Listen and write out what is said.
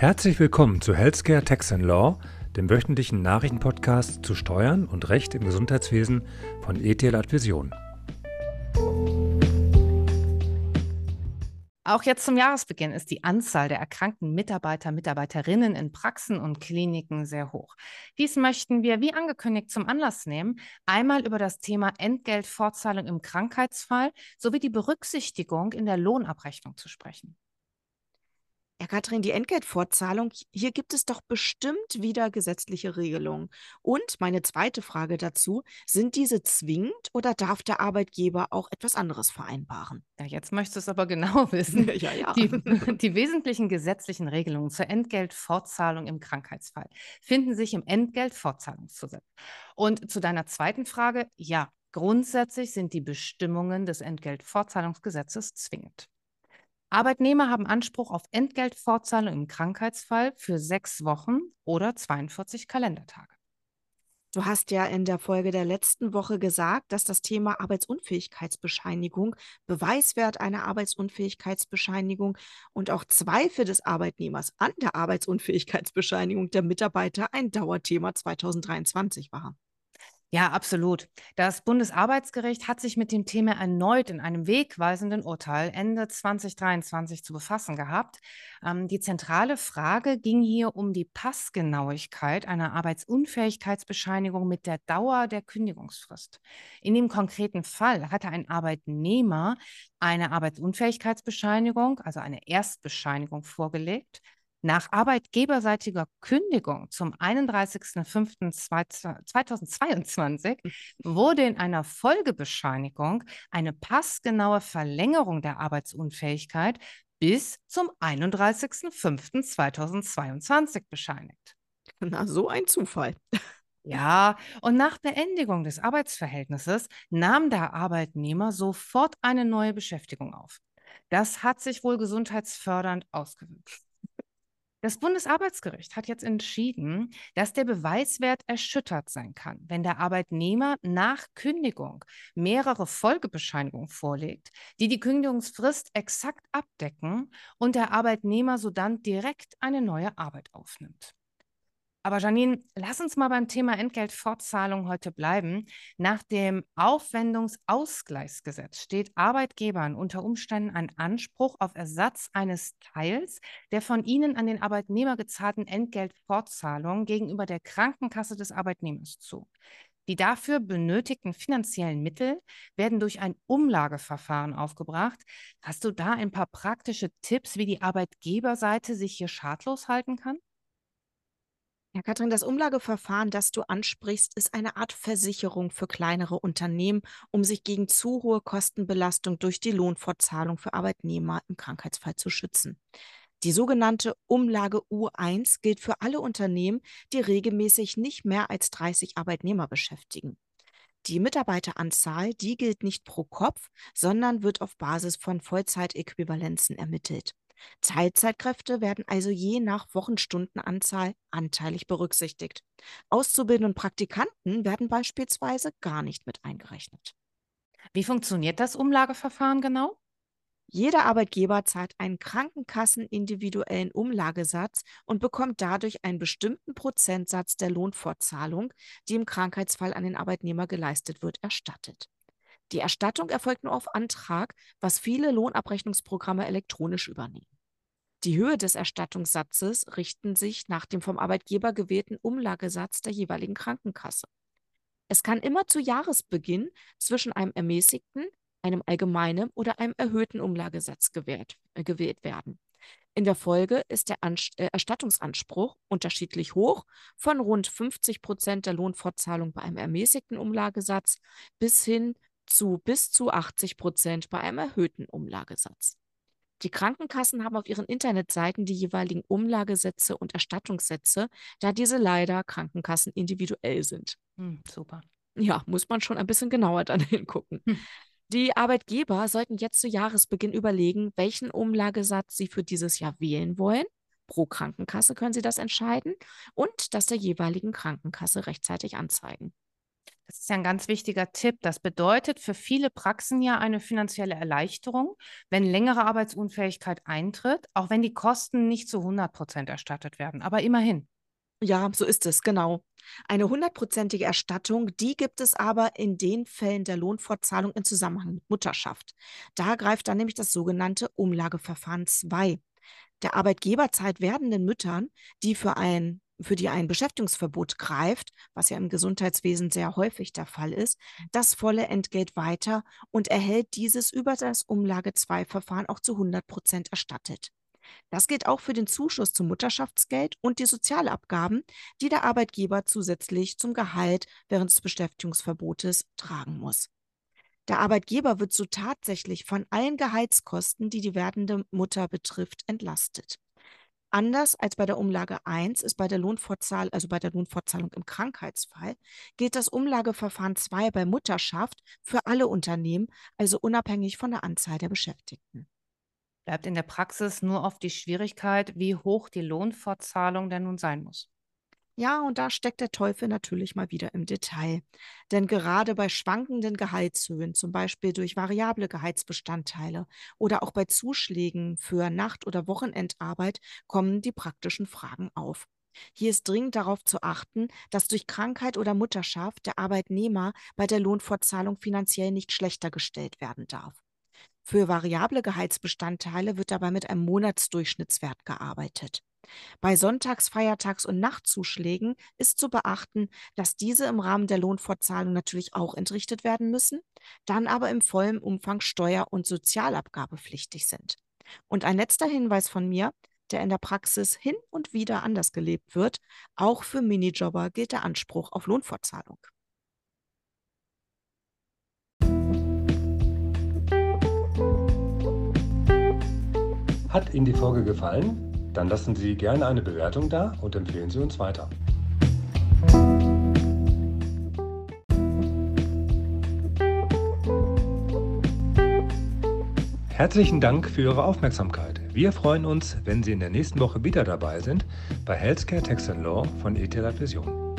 Herzlich willkommen zu Healthcare Tax and Law, dem wöchentlichen Nachrichtenpodcast zu Steuern und Recht im Gesundheitswesen von ETL Advision. Auch jetzt zum Jahresbeginn ist die Anzahl der erkrankten Mitarbeiter, Mitarbeiterinnen in Praxen und Kliniken sehr hoch. Dies möchten wir, wie angekündigt, zum Anlass nehmen, einmal über das Thema Entgeltfortzahlung im Krankheitsfall sowie die Berücksichtigung in der Lohnabrechnung zu sprechen. Ja, Katrin, die Entgeltfortzahlung, hier gibt es doch bestimmt wieder gesetzliche Regelungen. Und meine zweite Frage dazu, sind diese zwingend oder darf der Arbeitgeber auch etwas anderes vereinbaren? Ja, jetzt möchtest du es aber genau wissen. Ja, ja. Die, die wesentlichen gesetzlichen Regelungen zur Entgeltfortzahlung im Krankheitsfall finden sich im Entgeltfortzahlungsgesetz. Und zu deiner zweiten Frage, ja, grundsätzlich sind die Bestimmungen des Entgeltfortzahlungsgesetzes zwingend. Arbeitnehmer haben Anspruch auf Entgeltfortzahlung im Krankheitsfall für sechs Wochen oder 42 Kalendertage. Du hast ja in der Folge der letzten Woche gesagt, dass das Thema Arbeitsunfähigkeitsbescheinigung, Beweiswert einer Arbeitsunfähigkeitsbescheinigung und auch Zweifel des Arbeitnehmers an der Arbeitsunfähigkeitsbescheinigung der Mitarbeiter ein Dauerthema 2023 war. Ja, absolut. Das Bundesarbeitsgericht hat sich mit dem Thema erneut in einem wegweisenden Urteil Ende 2023 zu befassen gehabt. Ähm, die zentrale Frage ging hier um die Passgenauigkeit einer Arbeitsunfähigkeitsbescheinigung mit der Dauer der Kündigungsfrist. In dem konkreten Fall hatte ein Arbeitnehmer eine Arbeitsunfähigkeitsbescheinigung, also eine Erstbescheinigung vorgelegt. Nach arbeitgeberseitiger Kündigung zum 31.05.2022 wurde in einer Folgebescheinigung eine passgenaue Verlängerung der Arbeitsunfähigkeit bis zum 31.05.2022 bescheinigt. Na, so ein Zufall. Ja, und nach Beendigung des Arbeitsverhältnisses nahm der Arbeitnehmer sofort eine neue Beschäftigung auf. Das hat sich wohl gesundheitsfördernd ausgewirkt. Das Bundesarbeitsgericht hat jetzt entschieden, dass der Beweiswert erschüttert sein kann, wenn der Arbeitnehmer nach Kündigung mehrere Folgebescheinigungen vorlegt, die die Kündigungsfrist exakt abdecken und der Arbeitnehmer sodann direkt eine neue Arbeit aufnimmt. Aber Janine, lass uns mal beim Thema Entgeltfortzahlung heute bleiben. Nach dem Aufwendungsausgleichsgesetz steht Arbeitgebern unter Umständen ein Anspruch auf Ersatz eines Teils der von ihnen an den Arbeitnehmer gezahlten Entgeltfortzahlung gegenüber der Krankenkasse des Arbeitnehmers zu. Die dafür benötigten finanziellen Mittel werden durch ein Umlageverfahren aufgebracht. Hast du da ein paar praktische Tipps, wie die Arbeitgeberseite sich hier schadlos halten kann? Ja, Katrin, das Umlageverfahren, das du ansprichst, ist eine Art Versicherung für kleinere Unternehmen, um sich gegen zu hohe Kostenbelastung durch die Lohnfortzahlung für Arbeitnehmer im Krankheitsfall zu schützen. Die sogenannte Umlage U1 gilt für alle Unternehmen, die regelmäßig nicht mehr als 30 Arbeitnehmer beschäftigen. Die Mitarbeiteranzahl, die gilt nicht pro Kopf, sondern wird auf Basis von Vollzeitäquivalenzen ermittelt. Teilzeitkräfte werden also je nach Wochenstundenanzahl anteilig berücksichtigt. Auszubildende und Praktikanten werden beispielsweise gar nicht mit eingerechnet. Wie funktioniert das Umlageverfahren genau? Jeder Arbeitgeber zahlt einen Krankenkassenindividuellen Umlagesatz und bekommt dadurch einen bestimmten Prozentsatz der Lohnfortzahlung, die im Krankheitsfall an den Arbeitnehmer geleistet wird, erstattet. Die Erstattung erfolgt nur auf Antrag, was viele Lohnabrechnungsprogramme elektronisch übernehmen. Die Höhe des Erstattungssatzes richten sich nach dem vom Arbeitgeber gewählten Umlagesatz der jeweiligen Krankenkasse. Es kann immer zu Jahresbeginn zwischen einem ermäßigten, einem allgemeinen oder einem erhöhten Umlagesatz gewählt, äh, gewählt werden. In der Folge ist der Anst äh, Erstattungsanspruch unterschiedlich hoch, von rund 50 Prozent der Lohnfortzahlung bei einem ermäßigten Umlagesatz bis hin zu bis zu 80 Prozent bei einem erhöhten Umlagesatz. Die Krankenkassen haben auf ihren Internetseiten die jeweiligen Umlagesätze und Erstattungssätze, da diese leider Krankenkassen individuell sind. Hm, super. Ja, muss man schon ein bisschen genauer dann hingucken. Hm. Die Arbeitgeber sollten jetzt zu Jahresbeginn überlegen, welchen Umlagesatz sie für dieses Jahr wählen wollen. Pro Krankenkasse können sie das entscheiden und das der jeweiligen Krankenkasse rechtzeitig anzeigen. Das ist ja ein ganz wichtiger Tipp. Das bedeutet für viele Praxen ja eine finanzielle Erleichterung, wenn längere Arbeitsunfähigkeit eintritt, auch wenn die Kosten nicht zu 100 Prozent erstattet werden. Aber immerhin. Ja, so ist es, genau. Eine hundertprozentige Erstattung, die gibt es aber in den Fällen der Lohnfortzahlung im Zusammenhang mit Mutterschaft. Da greift dann nämlich das sogenannte Umlageverfahren 2. Der Arbeitgeber zahlt werdenden Müttern, die für ein für die ein Beschäftigungsverbot greift, was ja im Gesundheitswesen sehr häufig der Fall ist, das volle Entgelt weiter und erhält dieses über das Umlage-2-Verfahren auch zu 100 Prozent erstattet. Das gilt auch für den Zuschuss zum Mutterschaftsgeld und die Sozialabgaben, die der Arbeitgeber zusätzlich zum Gehalt während des Beschäftigungsverbotes tragen muss. Der Arbeitgeber wird so tatsächlich von allen Gehaltskosten, die die werdende Mutter betrifft, entlastet. Anders als bei der Umlage 1 ist bei der Lohnfortzahl, also bei der Lohnfortzahlung im Krankheitsfall, gilt das Umlageverfahren 2 bei Mutterschaft für alle Unternehmen, also unabhängig von der Anzahl der Beschäftigten. Bleibt in der Praxis nur auf die Schwierigkeit, wie hoch die Lohnfortzahlung denn nun sein muss. Ja, und da steckt der Teufel natürlich mal wieder im Detail. Denn gerade bei schwankenden Gehaltshöhen, zum Beispiel durch variable Gehaltsbestandteile oder auch bei Zuschlägen für Nacht- oder Wochenendarbeit, kommen die praktischen Fragen auf. Hier ist dringend darauf zu achten, dass durch Krankheit oder Mutterschaft der Arbeitnehmer bei der Lohnfortzahlung finanziell nicht schlechter gestellt werden darf. Für variable Gehaltsbestandteile wird dabei mit einem Monatsdurchschnittswert gearbeitet. Bei Sonntags-, Feiertags- und Nachtzuschlägen ist zu beachten, dass diese im Rahmen der Lohnfortzahlung natürlich auch entrichtet werden müssen, dann aber im vollen Umfang steuer- und sozialabgabepflichtig sind. Und ein letzter Hinweis von mir, der in der Praxis hin und wieder anders gelebt wird, auch für Minijobber gilt der Anspruch auf Lohnfortzahlung. Hat Ihnen die Folge gefallen? Dann lassen Sie gerne eine Bewertung da und empfehlen Sie uns weiter. Herzlichen Dank für Ihre Aufmerksamkeit. Wir freuen uns, wenn Sie in der nächsten Woche wieder dabei sind bei Healthcare Tax Law von ETH Vision.